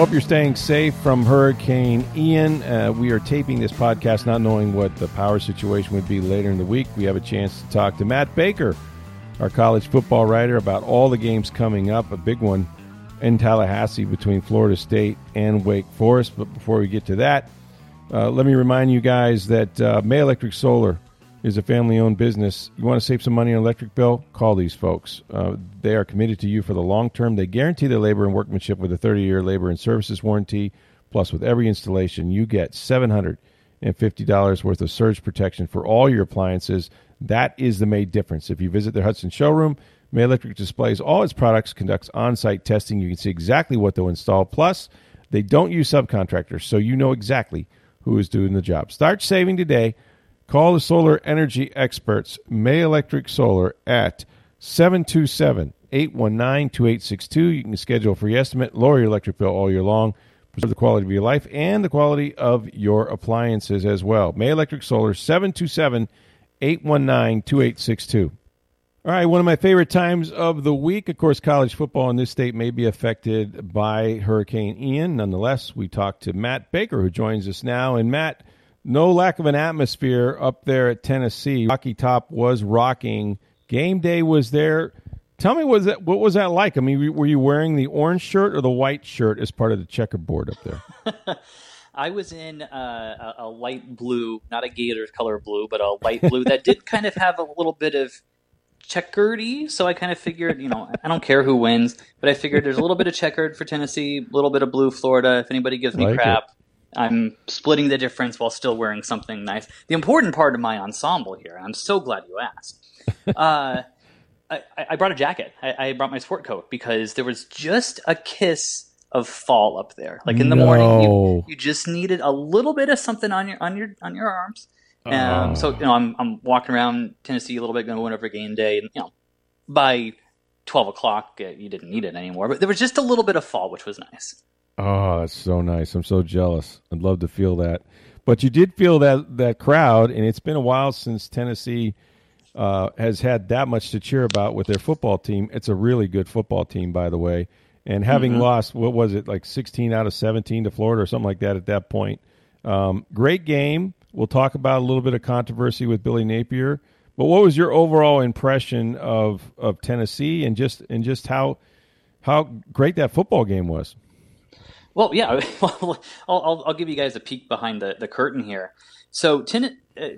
Hope you're staying safe from Hurricane Ian. Uh, we are taping this podcast not knowing what the power situation would be later in the week. We have a chance to talk to Matt Baker, our college football writer, about all the games coming up. A big one in Tallahassee between Florida State and Wake Forest. But before we get to that, uh, let me remind you guys that uh, May Electric Solar is a family owned business. You want to save some money on electric bill? Call these folks. Uh, they are committed to you for the long term. They guarantee their labor and workmanship with a 30 year labor and services warranty. Plus, with every installation, you get $750 worth of surge protection for all your appliances. That is the May difference. If you visit their Hudson showroom, May Electric displays all its products, conducts on site testing. You can see exactly what they'll install. Plus, they don't use subcontractors, so you know exactly who is doing the job. Start saving today. Call the solar energy experts, May Electric Solar, at 727 819 2862. You can schedule a free estimate, lower your electric bill all year long, preserve the quality of your life and the quality of your appliances as well. May Electric Solar, 727 819 2862. All right, one of my favorite times of the week. Of course, college football in this state may be affected by Hurricane Ian. Nonetheless, we talked to Matt Baker, who joins us now. And Matt, no lack of an atmosphere up there at Tennessee. Rocky Top was rocking. Game day was there. Tell me, was that what was that like? I mean, were you wearing the orange shirt or the white shirt as part of the checkerboard up there? I was in uh, a, a light blue, not a gator color blue, but a light blue that did kind of have a little bit of checkered So I kind of figured, you know, I don't care who wins, but I figured there's a little bit of checkered for Tennessee, a little bit of blue Florida. If anybody gives me Like crap, I'm splitting the difference while still wearing something nice. The important part of my ensemble here, and I'm so glad you asked. Uh, I, I brought a jacket. I, I brought my sport coat because there was just a kiss of fall up there. Like in the morning, you, you just needed a little bit of something on your on your on your arms. Um, So you know, I'm I'm walking around Tennessee a little bit, going over game day, and you know, by twelve o'clock, uh, you didn't need it anymore. But there was just a little bit of fall, which was nice. Oh, that's so nice. I'm so jealous. I'd love to feel that. But you did feel that that crowd, and it's been a while since Tennessee uh, has had that much to cheer about with their football team. It's a really good football team, by the way. And having lost, what was it, like 16 out of 17 to Florida or something like that at that point. Um, great game. We'll talk about a little bit of controversy with Billy Napier. But what was your overall impression of, of Tennessee and just and just how how great that football game was? Well, yeah. Well, I'll, I'll, I'll give you guys a peek behind the, the curtain here. So, ten, uh,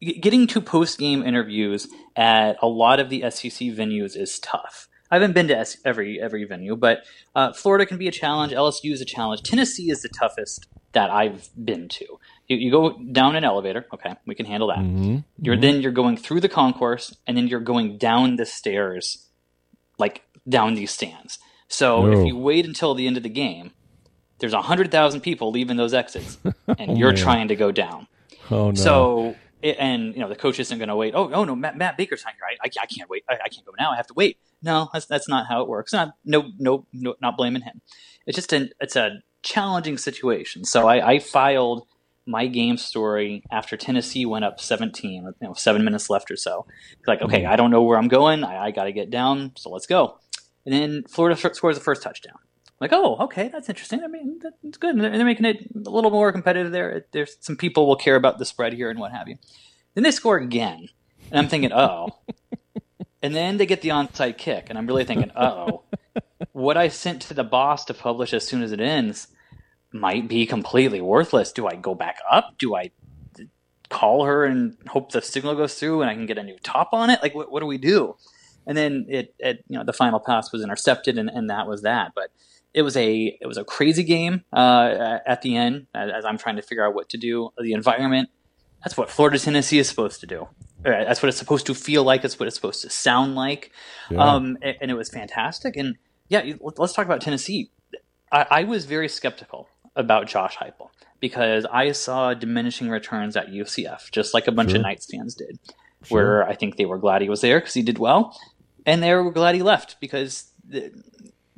getting to post game interviews at a lot of the SEC venues is tough. I haven't been to S- every every venue, but uh, Florida can be a challenge. LSU is a challenge. Tennessee is the toughest that I've been to. You, you go down an elevator. Okay, we can handle that. You're then you're going through the concourse, and then you're going down the stairs, like down these stands. So if you wait until the end of the game, there's a hundred thousand people leaving those exits, and oh, you're man. trying to go down. Oh no! So, it, and you know, the coach isn't going to wait. Oh, oh no, Matt, Matt Baker's not here. I, I, I can't wait. I, I can't go now. I have to wait. No, that's that's not how it works. Not no no no not blaming him. It's just an it's a challenging situation. So I, I filed my game story after Tennessee went up 17, you know, seven minutes left or so. Like, okay, mm-hmm. I don't know where I'm going. I, I got to get down. So let's go. And then Florida scores the first touchdown. Like, oh, okay, that's interesting. I mean, that- that's good. They're, they're making it a little more competitive there. There's some people will care about the spread here and what have you. Then they score again, and I'm thinking, oh. and then they get the onside kick, and I'm really thinking, oh. what I sent to the boss to publish as soon as it ends might be completely worthless. Do I go back up? Do I call her and hope the signal goes through and I can get a new top on it? Like, what, what do we do? And then it, it, you know, the final pass was intercepted, and, and that was that. But it was a it was a crazy game uh, at the end as, I'm trying to figure out what to do. The environment. That's what Florida Tennessee is supposed to do. that's what it's supposed to feel like. That's what it's supposed to sound like. Yeah. Um, and, and, it was fantastic. And yeah, let's talk about Tennessee. I, I was very skeptical about Josh Heupel because I saw diminishing returns at UCF, just like a bunch sure. of Knights fans did, sure. where I think they were glad he was there because he did well, and they were glad he left because the,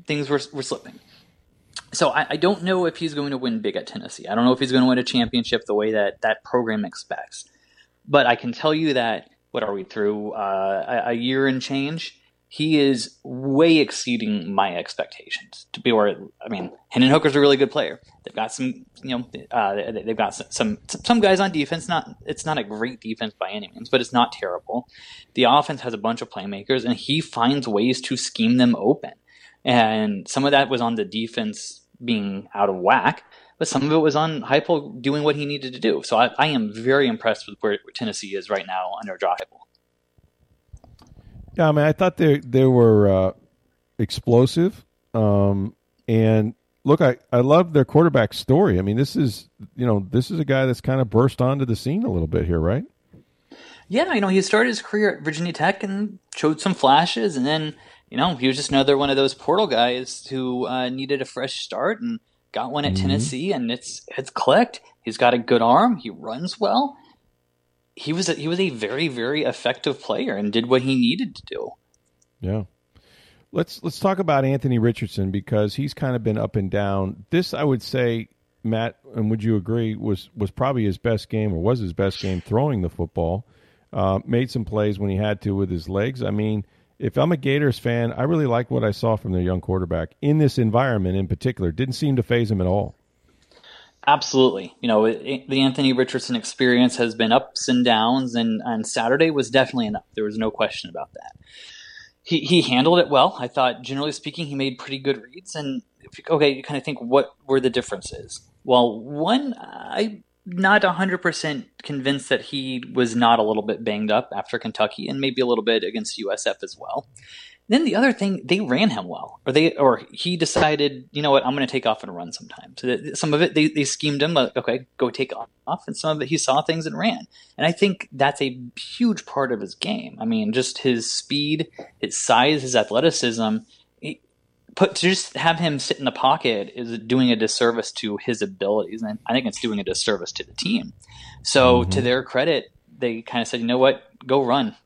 things were, were slipping. So I, I, don't know if he's going to win big at Tennessee. I don't know if he's going to win a championship the way that that program expects. But I can tell you that what are we through uh, a, a year and change? he is way exceeding my expectations to be where I mean Hendon Hooker's a really good player. They've got some you know uh, they've got some some guys on defense. Not it's not a great defense by any means, but it's not terrible. The offense has a bunch of playmakers, and he finds ways to scheme them open. And some of that was on the defense being out of whack, but some of it was on Heupel doing what he needed to do. So I, I am very impressed with where Tennessee is right now under Josh Heupel. Yeah, I mean, I thought they they were uh, explosive, um, and look, I I love their quarterback story. I mean, this is you know this is a guy that's kind of burst onto the scene a little bit here, right? Yeah, you know, he started his career at Virginia Tech and showed some flashes, and then you know he was just another one of those portal guys who uh, needed a fresh start and got one at mm-hmm. Tennessee, and it's it's clicked. He's got a good arm. He runs well he was a, he was a very very effective player and did what he needed to do. Yeah. Let's let's talk about Anthony Richardson because he's kind of been up and down. This I would say Matt and would you agree was was probably his best game or was his best game throwing the football. Uh, made some plays when he had to with his legs. I mean, if I'm a Gators fan, I really like what I saw from their young quarterback in this environment in particular. Didn't seem to faze him at all. Absolutely. You know, the Anthony Richardson experience has been ups and downs, and, and Saturday was definitely enough. There was no question about that. He, he handled it well. I thought, generally speaking, he made pretty good reads. And okay, you kind of think, what were the differences? Well, one, I'm not 100% convinced that he was not a little bit banged up after Kentucky and maybe a little bit against USF as well. Then the other thing, they ran him well, or they, or he decided, you know what, I'm going to take off and run sometime. So some of it, they, they schemed him, like, okay, go take off, and some of it, he saw things and ran. And I think that's a huge part of his game. I mean, just his speed, his size, his athleticism. Put to just have him sit in the pocket is doing a disservice to his abilities, and I think it's doing a disservice to the team. So, mm-hmm. to their credit, they kind of said, you know what, go run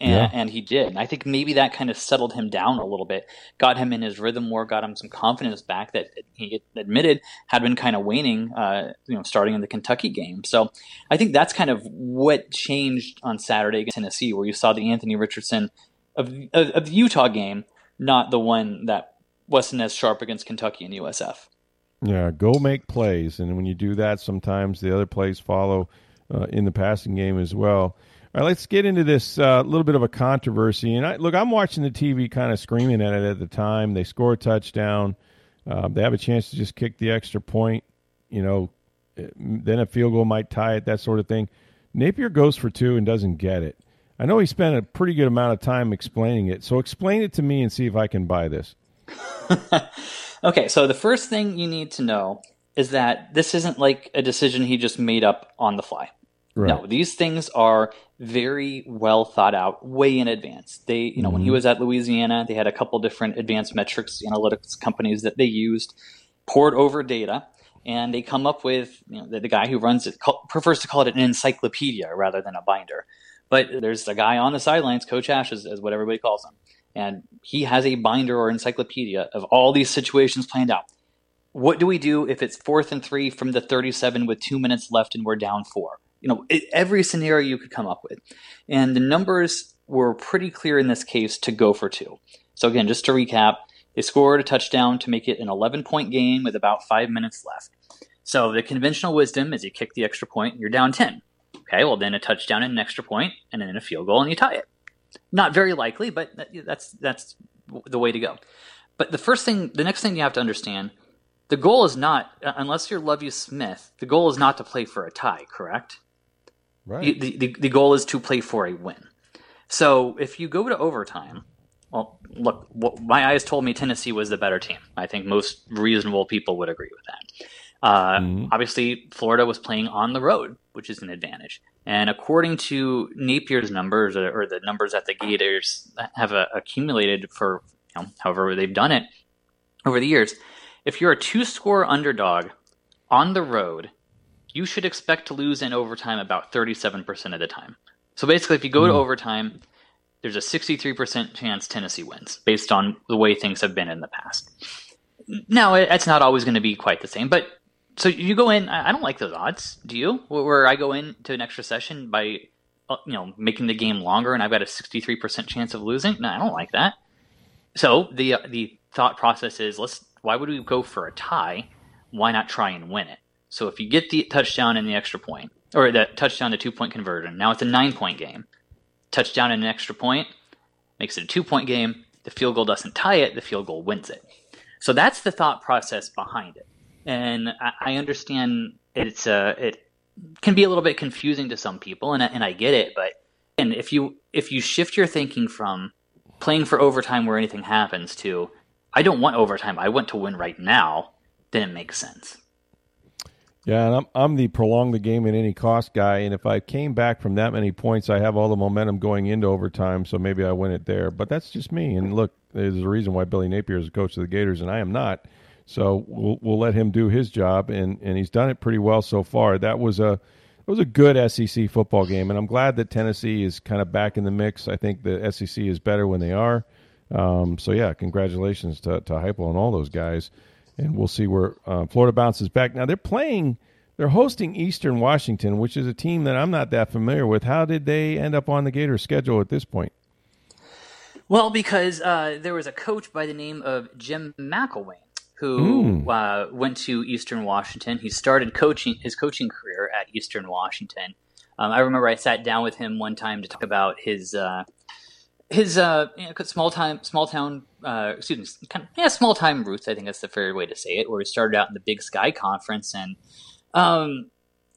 and, yeah. and he did. And I think maybe that kind of settled him down a little bit, got him in his rhythm more, got him some confidence back that he admitted had been kind of waning, uh, you know, starting in the Kentucky game. So I think that's kind of what changed on Saturday against Tennessee, where you saw the Anthony Richardson of, of, of the Utah game, not the one that wasn't as sharp against Kentucky and USF. Yeah, go make plays, and when you do that, sometimes the other plays follow uh, in the passing game as well. All right, let's get into this uh, little bit of a controversy. And I, look, I'm watching the TV, kind of screaming at it at the time. They score a touchdown. Uh, they have a chance to just kick the extra point. You know, eh, then a field goal might tie it, that sort of thing. Napier goes for two and doesn't get it. I know he spent a pretty good amount of time explaining it. So explain it to me and see if I can buy this. okay, so the first thing you need to know is that this isn't like a decision he just made up on the fly. Right. No, these things are very well thought out, way in advance. They, you know, mm-hmm. when he mm-hmm. was at Louisiana, they had a couple different advanced metrics analytics companies that they used, poured over data, and they come up with, you know, the, the guy who runs it call, prefers to call it an encyclopedia rather than a binder. But there's a guy on the sidelines, Coach Ash is, is what everybody calls him, and he has a binder or encyclopedia of all these situations planned out. What do we do if it's fourth and three from the 37 with two minutes left and we're down four? you know, every scenario you could come up with. And the numbers were pretty clear in this case to go for two. So again, just to recap, they scored a touchdown to make it an 11 point game with about five minutes left. So the conventional wisdom is you kick the extra point, you're down 10. Okay, well then a touchdown and an extra point, and then a field goal, and you tie it. Not very likely, but that's that's the way to go. But the first thing, the next thing you have to understand, the goal is not, unless you're Lovie Smith, the goal is not to play for a tie, correct? Right. The, the, the goal is to play for a win. So if you go to overtime, well, look, my eyes told me Tennessee was the better team. I think most reasonable people would agree with that. Uh, mm-hmm. Obviously, Florida was playing on the road, which is an advantage. And according to Napier's numbers, or the numbers that the Gators have uh, accumulated for you know, however they've done it over the years, if you're a two score underdog on the road, you should expect to lose in overtime about 37% of the time. So basically, if you go mm. to hmm. overtime, there's a 63% chance Tennessee wins based on the way things have been in the past. Now, it's not always going to be quite the same, but so you go in. I don't like those odds. Do you? Where I go into an extra session by, uh, you know, making the game longer, and I've got a 63% chance of losing. No, I don't like that. So the uh, the thought process is, let's. Why would we go for a tie? Why not try and win it? So if you get the touchdown and the extra point, or the touchdown the two point conversion, now it's a nine point game. Touchdown and an extra point makes it a two point game. The field goal doesn't tie it. The field goal wins it. So that's the thought process behind it and I, I understand it's uh, it can be a little bit confusing to some people, and I, and I get it. But and if you if you shift your thinking from playing for overtime where anything happens to I don't want overtime, I want to win right now, then it makes sense. Yeah, and I'm I'm the prolong the game at any cost guy, and if I came back from that many points, I have all the momentum going into overtime, so maybe I win it there. But that's just me. And look, there's a reason why Billy Napier is the coach of the Gators, and I am not. So we'll we'll let him do his job, and, and he's done it pretty well so far. That was a it was a good SEC football game, and I'm glad that Tennessee is kind of back in the mix. I think the SEC is better when they are. Um, so yeah, congratulations to to Heupel and all those guys, and we'll see where uh, Florida bounces back. Now they're playing. They're hosting Eastern Washington, which is a team that I'm not that familiar with. How did they end up on the Gators schedule at this point? Well, because uh, there was a coach by the name of Jim McElwain who mm. uh, went to Eastern Washington. He started coaching his coaching career at Eastern Washington. Um, I remember I sat down with him one time to talk about his uh, his uh, you know, small time small town uh, students kind of, yeah small time roots. I think that's the fair way to say it. Where he started out in the Big Sky Conference and um,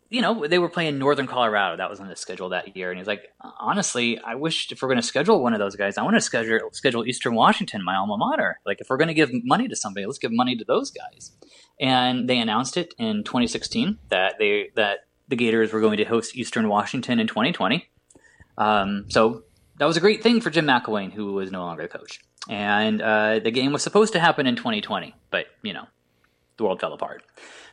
you know, they were playing Northern Colorado. That was on the schedule that year. And he's like, honestly, I wish if we're going to schedule one of those guys, I want to schedule schedule Eastern Washington, my alma mater. Like, if we're going to give money to somebody, let's give money to those guys. And they announced it in 2016 that they that the Gators were going to host Eastern Washington in 2020. Um, so that was a great thing for Jim McElwain, who was no longer the coach. And uh, the game was supposed to happen in 2020, but you know, the world fell apart.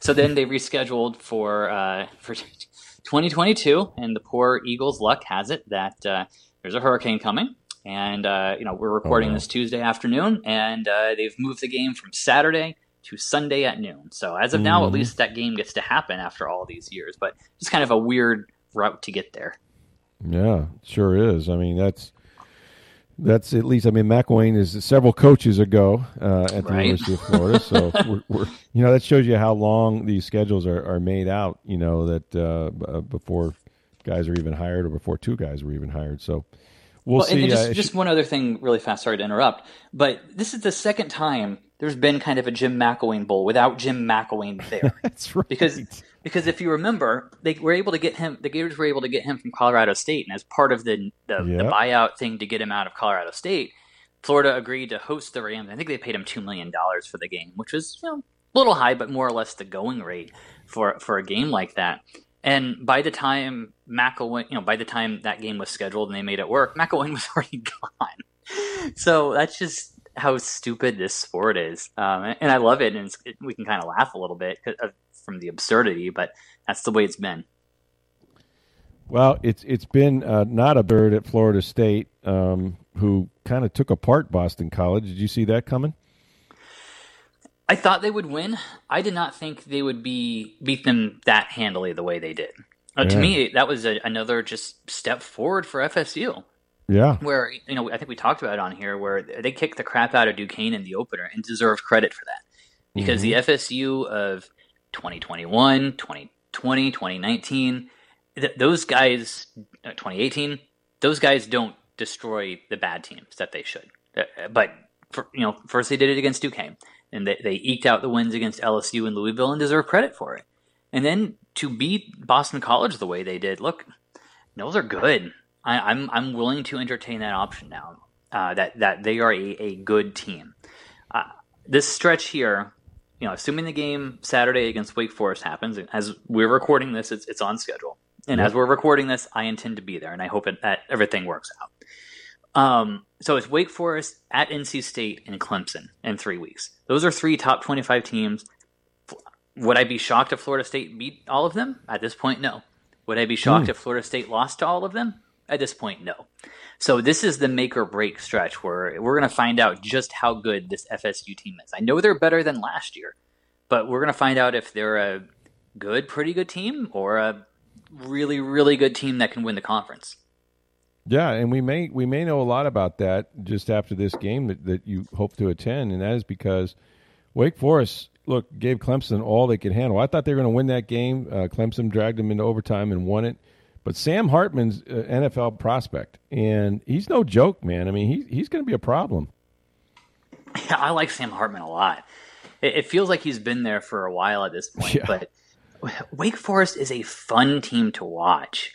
So then they rescheduled for uh, for 2022, and the poor Eagles' luck has it that uh, there's a hurricane coming. And uh, you know we're recording oh, this Tuesday afternoon, and uh, they've moved the game from Saturday to Sunday at noon. So as of now, mm-hmm. at least that game gets to happen after all these years. But it's kind of a weird route to get there. Yeah, sure is. I mean, that's that's at least. I mean, McElwain is several coaches ago uh, at the right. University of Florida, so we're, we're, you know that shows you how long these schedules are, are made out. You know that uh, uh, before guys are even hired, or before two guys were even hired. So we'll, well see. And just, uh, just one other thing, really fast. Sorry to interrupt, but this is the second time there's been kind of a Jim McElwain bowl without Jim McElwain there. that's right. Because because if you remember, they were able to get him. The Gators were able to get him from Colorado State, and as part of the the, yep. the buyout thing to get him out of Colorado State, Florida agreed to host the Rams. I think they paid him two million dollars for the game, which was you know, a little high, but more or less the going rate for for a game like that. And by the time McElwain, you know, by the time that game was scheduled and they made it work, McElwain was already gone. so that's just how stupid this sport is, um, and I love it, and it, we can kind of laugh a little bit from the absurdity, but that's the way it's been. Well, it's it's been uh, not a bird at Florida State um, who kind of took apart Boston College. Did you see that coming? I thought they would win. I did not think they would be beat them that handily the way they did. Uh, yeah. To me, that was a, another just step forward for FSU. Yeah, where you know I think we talked about it on here where they kicked the crap out of Duquesne in the opener and deserve credit for that because mm-hmm. the FSU of 2021, 2020, 2019. Those guys, uh, 2018, those guys don't destroy the bad teams that they should. Uh, but for, you know, first they did it against Duquesne, and they, they eked out the wins against LSU and Louisville and deserve credit for it. And then to beat Boston College the way they did, look, those are good. I, am I'm, I'm willing to entertain that option now. Uh, that that they are a, a good team. Uh, this stretch here you know, assuming the game Saturday against Wake Forest happens, as we're recording this, it's, it's on schedule. And yep. as we're recording this, I intend to be there, and I hope it, that everything works out. Um, so it's Wake Forest at NC State and Clemson in three weeks. Those are three top 25 teams. Would I be shocked if Florida State beat all of them? At this point, no. Would I be shocked mm. if Florida State lost to all of them? At this point, no. So this is the make or break stretch where we're going to find out just how good this FSU team is. I know they're better than last year, but we're going to find out if they're a good, pretty good team or a really, really good team that can win the conference. Yeah, and we may we may know a lot about that just after this game that, that you hope to attend, and that is because Wake Forest look gave Clemson all they could handle. I thought they were going to win that game. Uh, Clemson dragged them into overtime and won it. But Sam Hartman's uh, NFL prospect, and he's no joke, man. I mean, he, he's going to be a problem. Yeah, I like Sam Hartman a lot. It, it, feels like he's been there for a while at this point, yeah. but Wake Forest is a fun team to watch.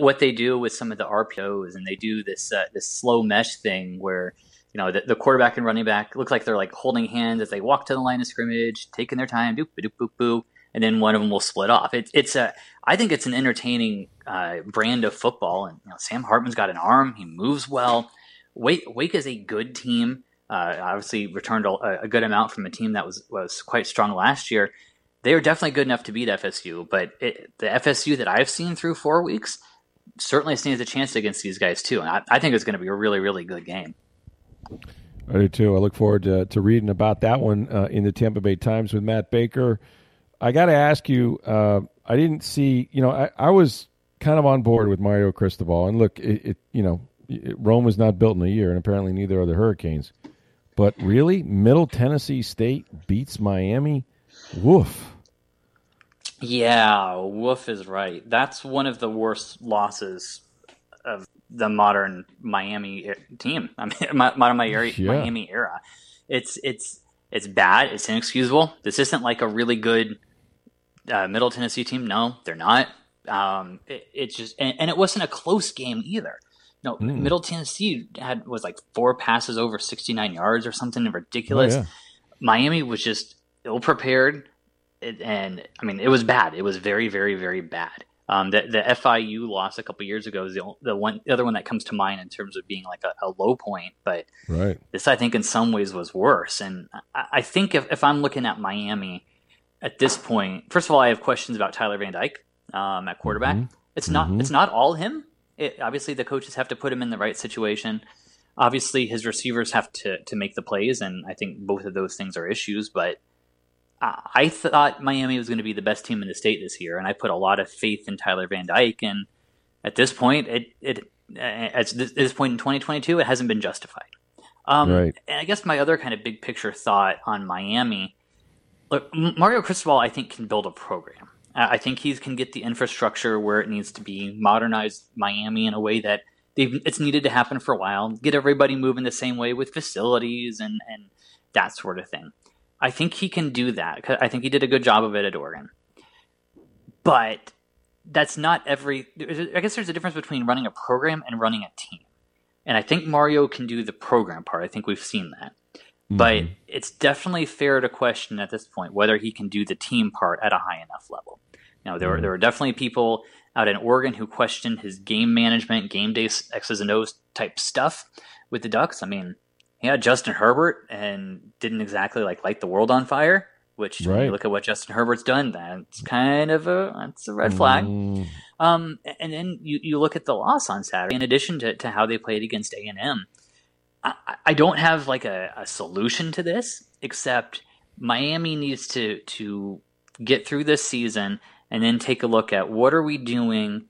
What they do with some of the RPOs, and they do this uh, this slow mesh thing where you know the, the, quarterback and running back look like they're like holding hands as they walk to the line of scrimmage, taking their time, doop doop boop boop, and then one of them will split off. It, it's a I think it's an entertaining uh, brand of football, and you know, Sam Hartman's got an arm, he moves well. Wake Wake is a good team. Uh, obviously, returned a, a good amount from a team that was was quite strong last year they are definitely good enough to beat FSU, but it, the FSU that I've seen through four weeks certainly stands a chance against these guys too. And I, I think it's going to be a really, really good game. I do too. I look forward to, to reading about that one uh, in the Tampa Bay Times with Matt Baker. I got to ask you, uh, I didn't see, you know, I, I, was kind of on board with Mario Cristobal. And look, it, it you know, it, Rome was not built in a year, and apparently neither are the Hurricanes. But really, Middle Tennessee State beats Miami. Woof. Yeah, Woof is right. That's one of the worst losses of the modern Miami team. I mean, modern Miami, yeah. Miami era. It's it's it's bad. It's inexcusable. This isn't like a really good uh, Middle Tennessee team. No, they're not. Um, it, it's just and, and, it wasn't a close game either. No, mm. Middle Tennessee had was like four passes over sixty nine yards or something ridiculous. Oh, yeah. Miami was just ill prepared it, and I mean, it was bad. It was very, very, very bad. Um, the, the FIU loss a couple years ago is the, the one, the other one that comes to mind in terms of being like a, a low point. But right. this, I think, in some ways was worse. And I, I think if, if I'm looking at Miami at this point, first of all, I have questions about Tyler Van Dyke um, at quarterback. Mm-hmm. It's not, mm-hmm. it's not all him. It, obviously, the coaches have to put him in the right situation. Obviously, his receivers have to to make the plays, and I think both of those things are issues. But I thought Miami was going to be the best team in the state this year, and I put a lot of faith in Tyler Van Dyke. And at this point, it it at this point in 2022, it hasn't been justified. Um, right. And I guess my other kind of big picture thought on Miami, look, Mario Cristobal, I think can build a program. I think he can get the infrastructure where it needs to be, modernize Miami in a way that it's needed to happen for a while, get everybody moving the same way with facilities and and that sort of thing. I think he can do that. I think he did a good job of it at Oregon. But that's not every. I guess there's a difference between running a program and running a team. And I think Mario can do the program part. I think we've seen that. Mm-hmm. But it's definitely fair to question at this point whether he can do the team part at a high enough level. Now, there, mm-hmm. were, there were definitely people out in Oregon who questioned his game management, game day X's and O's type stuff with the Ducks. I mean, he had Justin Herbert and didn't exactly like light the world on fire. Which right. look at what Justin Herbert's done, that's kind of a that's a red flag. Mm. Um, and then you, you look at the loss on Saturday. In addition to, to how they played against A and M, I, I don't have like a, a solution to this except Miami needs to to get through this season and then take a look at what are we doing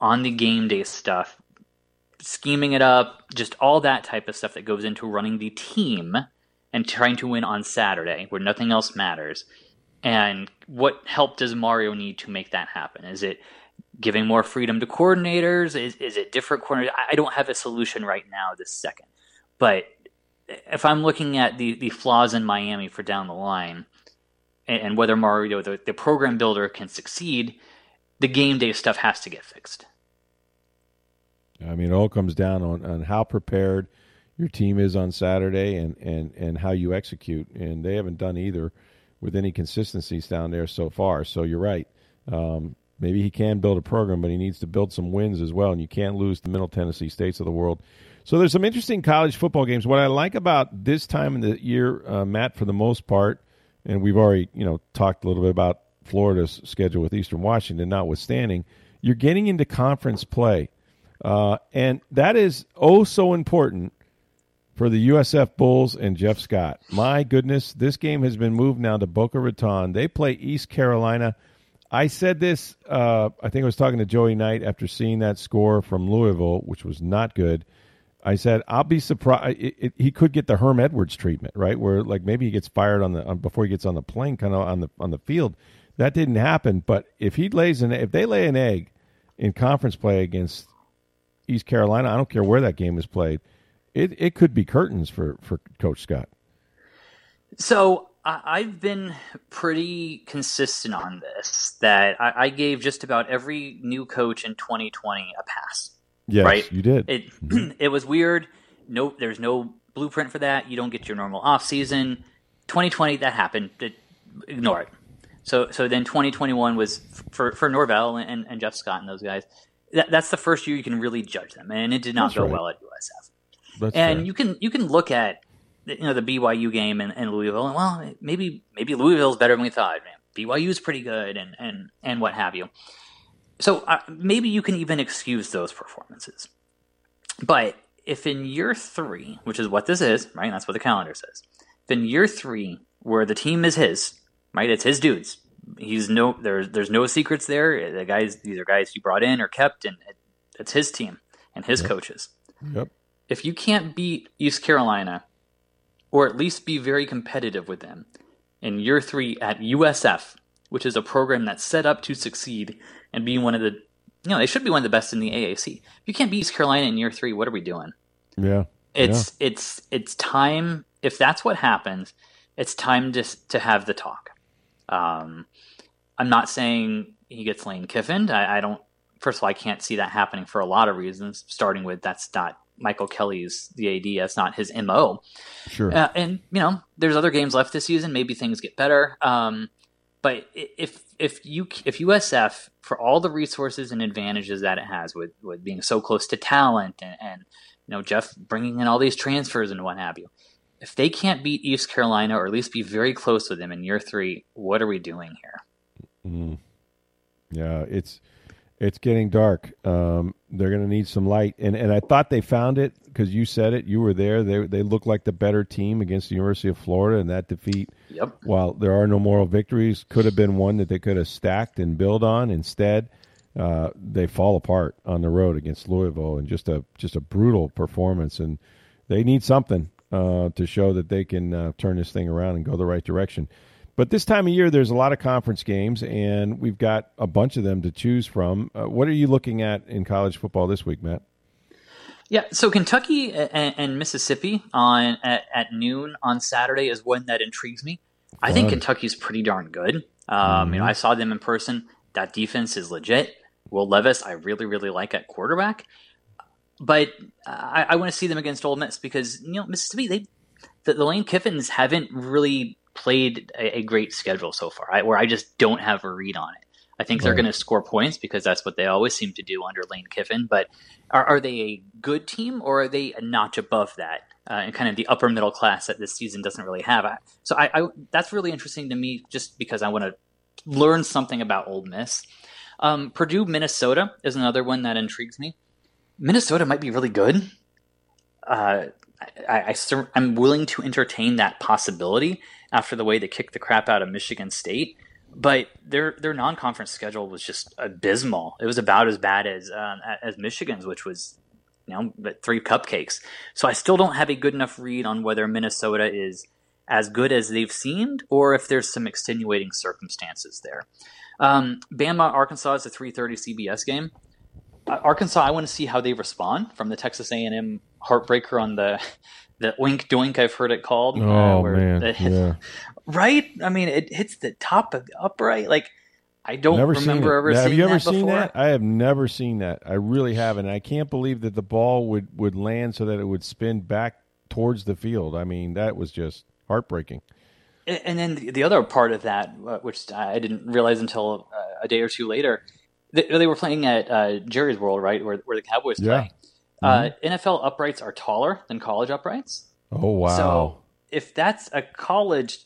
on the game day stuff scheming it up, just all that type of stuff that goes into running the team and trying to win on Saturday where nothing else matters. And what help does Mario need to make that happen? Is it giving more freedom to coordinators? Is, is it different coordinators? I don't have a solution right now, this second. But if I'm looking at the, the flaws in Miami for down the line and, and whether Mario, the, the program builder, can succeed, the game day stuff has to get fixed. I mean, it all comes down on, on how prepared your team is on Saturday and, and, and how you execute. And they haven't done either with any consistencies down there so far. So you're right. Um, maybe he can build a program, but he needs to build some wins as well. And you can't lose the Middle Tennessee states of the world. So there's some interesting college football games. What I like about this time in the year, uh, Matt, for the most part, and we've already you know talked a little bit about Florida's schedule with Eastern Washington, notwithstanding, you're getting into conference play, uh, and that is oh so important for the USF Bulls and Jeff Scott. My goodness, this game has been moved now to Boca Raton. They play East Carolina. I said this, uh, I think I was talking to Joey Knight after seeing that score from Louisville, which was not good. I said I'll be surprised. It, it, he could get the Herm Edwards treatment, right? Where like maybe he gets fired on the on, before he gets on the plane, kind of on the on the field. That didn't happen. But if he lays an if they lay an egg in conference play against East Carolina, I don't care where that game is played it it could be curtains for for Coach Scott. So I've been pretty consistent on this. That I, gave just about every new coach in 2020 a pass. Yes, right? you did. It mm-hmm. it was weird. No, there's no blueprint for that. You don't get your normal off season. 2020 that happened. It, ignore it. So so then 2021 was for for Norvell and, and Jeff Scott and those guys. That, that's the first year you can really judge them, and it did not that's go right. well at USF. That's and fair. you can you can look at you know the BYU game in, in Louisville, and well, maybe maybe Louisville's better than we thought. Man, BYU's pretty good, and and and what have you. So uh, maybe you can even excuse those performances. But if in year three, which is what this is, right? That's what the calendar says. If in year three, where the team is his, right? It's his dudes. He's no there's there's no secrets there. The guys these are guys he brought in or kept, and it, it's his team and his yep. coaches. Yep if you can't beat East Carolina, or at least be very competitive with them in year three at USF, which is a program that's set up to succeed and be one of the, you know, they should be one of the best in the AAC. If you can't beat East Carolina in year three, what are we doing? Yeah, it's yeah. it's it's time. If that's what happens, it's time to to have the talk. Um, I'm not saying he gets Lane Kiffin. I, I don't. First of all, I can't see that happening for a lot of reasons. Starting with that's not Michael Kelly's the AD. That's not his mo. Sure. Uh, and you know, there's other games left this season. Maybe things get better. Um, but if if you if USF for all the resources and advantages that it has with with being so close to talent and, and you know Jeff bringing in all these transfers and what have you, if they can't beat East Carolina or at least be very close with them in year three, what are we doing here? Mm. Yeah, it's it's getting dark. Um, they're going to need some light, and and I thought they found it because you said it. You were there. They they look like the better team against the University of Florida, and that defeat. Yep. While there are no moral victories, could have been one that they could have stacked and build on. Instead, uh, they fall apart on the road against Louisville, and just a just a brutal performance. And they need something uh, to show that they can uh, turn this thing around and go the right direction. But this time of year, there's a lot of conference games, and we've got a bunch of them to choose from. Uh, what are you looking at in college football this week, Matt? Yeah, so Kentucky and, and Mississippi on at, at, noon on Saturday is one that intrigues me. Fun. I think Kentucky's pretty darn good. Um, mm-hmm. You know, I saw them in person. That defense is legit. Will Levis, I really, really like at quarterback. But I, I want to see them against Ole Miss because you know Mississippi, they the, the Lane Kiffins haven't really played a, a great schedule so far, I, where I just don't have a read on it. I think right. they're going to score points because that's what they always seem to do under Lane Kiffin. But are, are they a good team or are they a notch above that? Uh, and kind of the upper middle class that this season doesn't really have. So I, I that's really interesting to me, just because I want to learn something about Ole Miss. Um, Purdue, Minnesota is another one that intrigues me. Minnesota might be really good. Uh, I, I, I'm willing to entertain that possibility after the way they kicked the crap out of Michigan State. But their their non conference schedule was just abysmal. It was about as bad as um, as Michigan's, which was you know three cupcakes. So I still don't have a good enough read on whether Minnesota is as good as they've seemed, or if there's some extenuating circumstances there. Um, Bama Arkansas is a 3:30 CBS game. Uh, Arkansas, I want to see how they respond from the Texas A&M heartbreaker on the the oink doink I've heard it called. Oh uh, man, the, yeah. right? I mean, it hits the top of the upright. Like I don't never remember ever. Have you ever seen before. that? I have never seen that. I really haven't. I can't believe that the ball would would land so that it would spin back towards the field. I mean, that was just heartbreaking. And then the other part of that, uh, which I didn't realize until uh, a day or two later, they, they were playing at uh, Jerry's World, right, where, where the Cowboys Yeah. play. Uh, NFL uprights are taller than college uprights. Oh wow. So if that's a college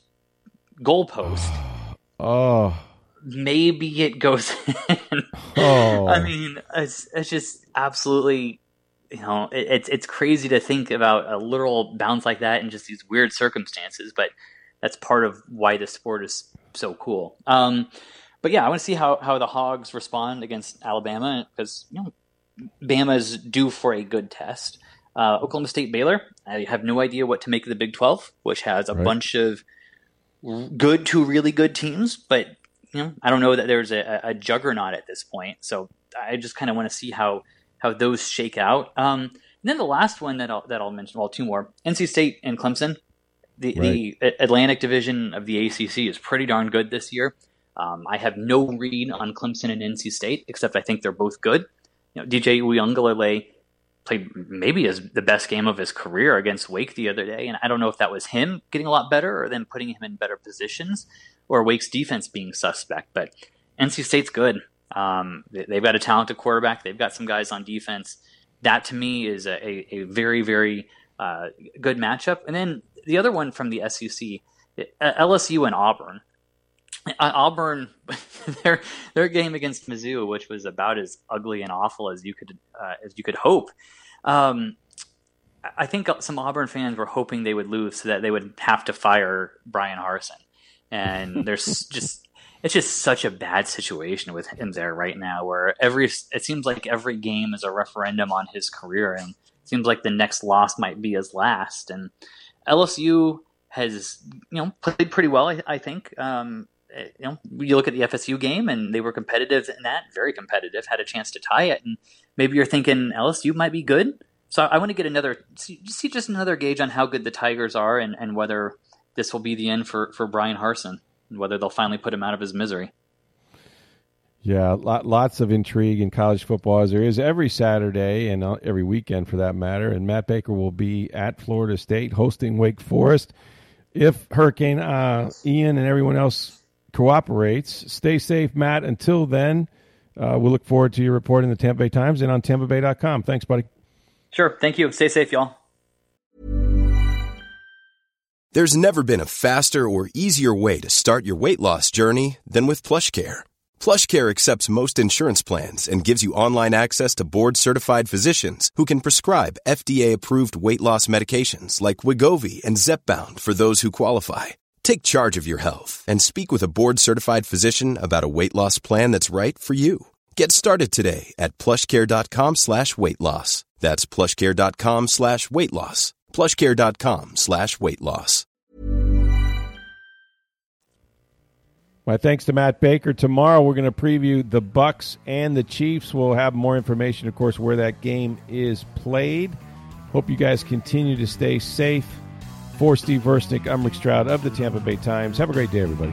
goalpost, oh. maybe it goes in. Oh. I mean, it's it's just absolutely, you know, it, it's it's crazy to think about a literal bounce like that in just these weird circumstances, but that's part of why the sport is so cool. Um, but yeah, I want to see how how the Hogs respond against Alabama because you know, Bama's due for a good test. Uh, Oklahoma State Baylor, I have no idea what to make of the Big Twelve, which has a Right. bunch of good to really good teams, but you know, I don't know that there's a, a juggernaut at this point. So I just kind of want to see how how those shake out. Um, and then the last one that I'll that I'll mention, well, two more: NC State and Clemson. The the Atlantic Division of the ACC is pretty darn good this year. Um, I have no read on Clemson and NC State, except I think they're both good. You know, DJ Uiagalelei played maybe his the best game of his career against Wake the other day, and I don't know if that was him getting a lot better or them putting him in better positions, or Wake's defense being suspect. But NC State's good. Um, they, they've got a talented quarterback. They've got some guys on defense. That to me is a, a, a very very uh, good matchup. And then the other one from the SEC, LSU and Auburn. Uh, Auburn, their their game against Mizzou, which was about as ugly and awful as you could uh, as you could hope. Um, I- think some Auburn fans were hoping they would lose so that they would have to fire Bryan Harsin, and there's just it's just such a bad situation with him there right now, where every it seems like every game is a referendum on his career, and it seems like the next loss might be his last. And LSU has you know played pretty well, I, I think. Um, you know, you look at the FSU game, and they were competitive in that, very competitive, had a chance to tie it, and maybe you're thinking LSU might be good. So I want to get another see, see just another gauge on how good the Tigers are, and, and whether this will be the end for for Bryan Harsin, and whether they'll finally put him out of his misery. Yeah, lot, lots of intrigue in college football as there is every Saturday and uh, every weekend for that matter. And Matt Baker will be at Florida State hosting Wake Forest. If Hurricane uh, Ian and everyone else cooperates, stay safe, Matt. Until then, uh, we'll look forward to your report in the Tampa Bay Times and on TampaBay.com. Thanks, buddy. Sure, thank you. Stay safe, y'all. There's never been a faster or easier way to start your weight loss journey than with PlushCare. PlushCare accepts most insurance plans and gives you online access to board-certified physicians who can prescribe FDA-approved weight loss medications like Wegovy and Zepbound for those who qualify. Take charge of your health and speak with a board-certified physician about a weight loss plan that's right for you. Get started today at plushcare.com slash weight loss. That's plushcare.com slash weight loss. plushcare.com slash weight loss. My thanks to Matt Baker. Tomorrow we're going to preview the Bucks and the Chiefs. We'll have more information, of course, where that game is played. Hope you guys continue to stay safe. For Steve Versnick, I'm Rick Stroud of the Tampa Bay Times. Have a great day, everybody.